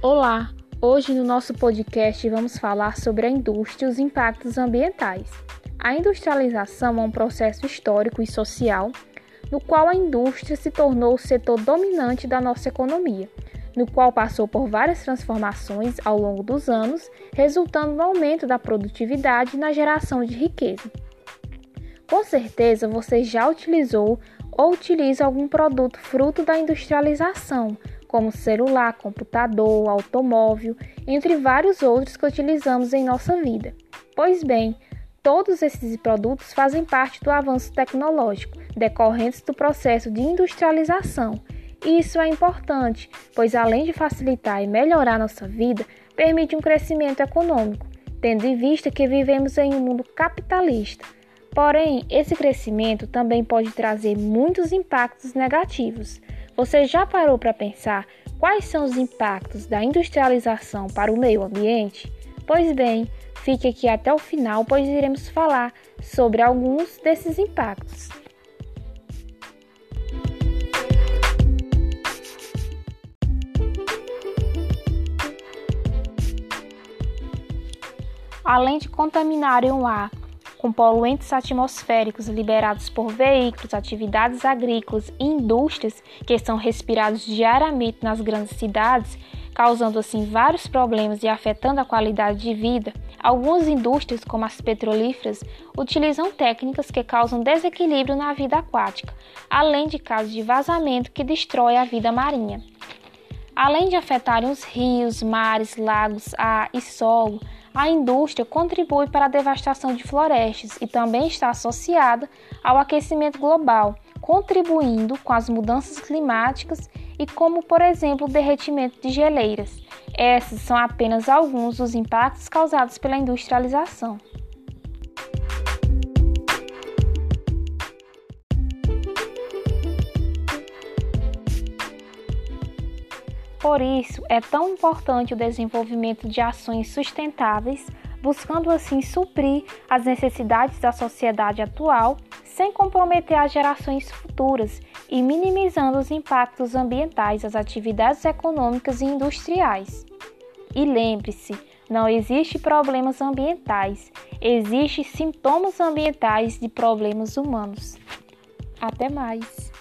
Olá! Hoje no nosso podcast vamos falar sobre a indústria e os impactos ambientais. A industrialização é um processo histórico e social no qual a indústria se tornou o setor dominante da nossa economia, no qual passou por várias transformações ao longo dos anos, resultando no aumento da produtividade e na geração de riqueza. Com certeza você já utilizou ou utiliza algum produto fruto da industrialização, como celular, computador, automóvel, entre vários outros que utilizamos em nossa vida. Pois bem, todos esses produtos fazem parte do avanço tecnológico decorrentes do processo de industrialização. E isso é importante, pois além de facilitar e melhorar nossa vida, permite um crescimento econômico, tendo em vista que vivemos em um mundo capitalista. Porém, esse crescimento também pode trazer muitos impactos negativos. Você já parou para pensar quais são os impactos da industrialização para o meio ambiente? Pois bem, fique aqui até o final, pois iremos falar sobre alguns desses impactos. Além de contaminarem o ar com poluentes atmosféricos liberados por veículos, atividades agrícolas e indústrias que são respirados diariamente nas grandes cidades, causando assim vários problemas e afetando a qualidade de vida, algumas indústrias, como as petrolíferas, utilizam técnicas que causam desequilíbrio na vida aquática, além de casos de vazamento que destrói a vida marinha. Além de afetarem os rios, mares, lagos, ar e solo, a indústria contribui para a devastação de florestas e também está associada ao aquecimento global, contribuindo com as mudanças climáticas e como, por exemplo, o derretimento de geleiras. Esses são apenas alguns dos impactos causados pela industrialização. Por isso, é tão importante o desenvolvimento de ações sustentáveis, buscando assim suprir as necessidades da sociedade atual, sem comprometer as gerações futuras e minimizando os impactos ambientais das atividades econômicas e industriais. E lembre-se, não existe problemas ambientais, existem sintomas ambientais de problemas humanos. Até mais!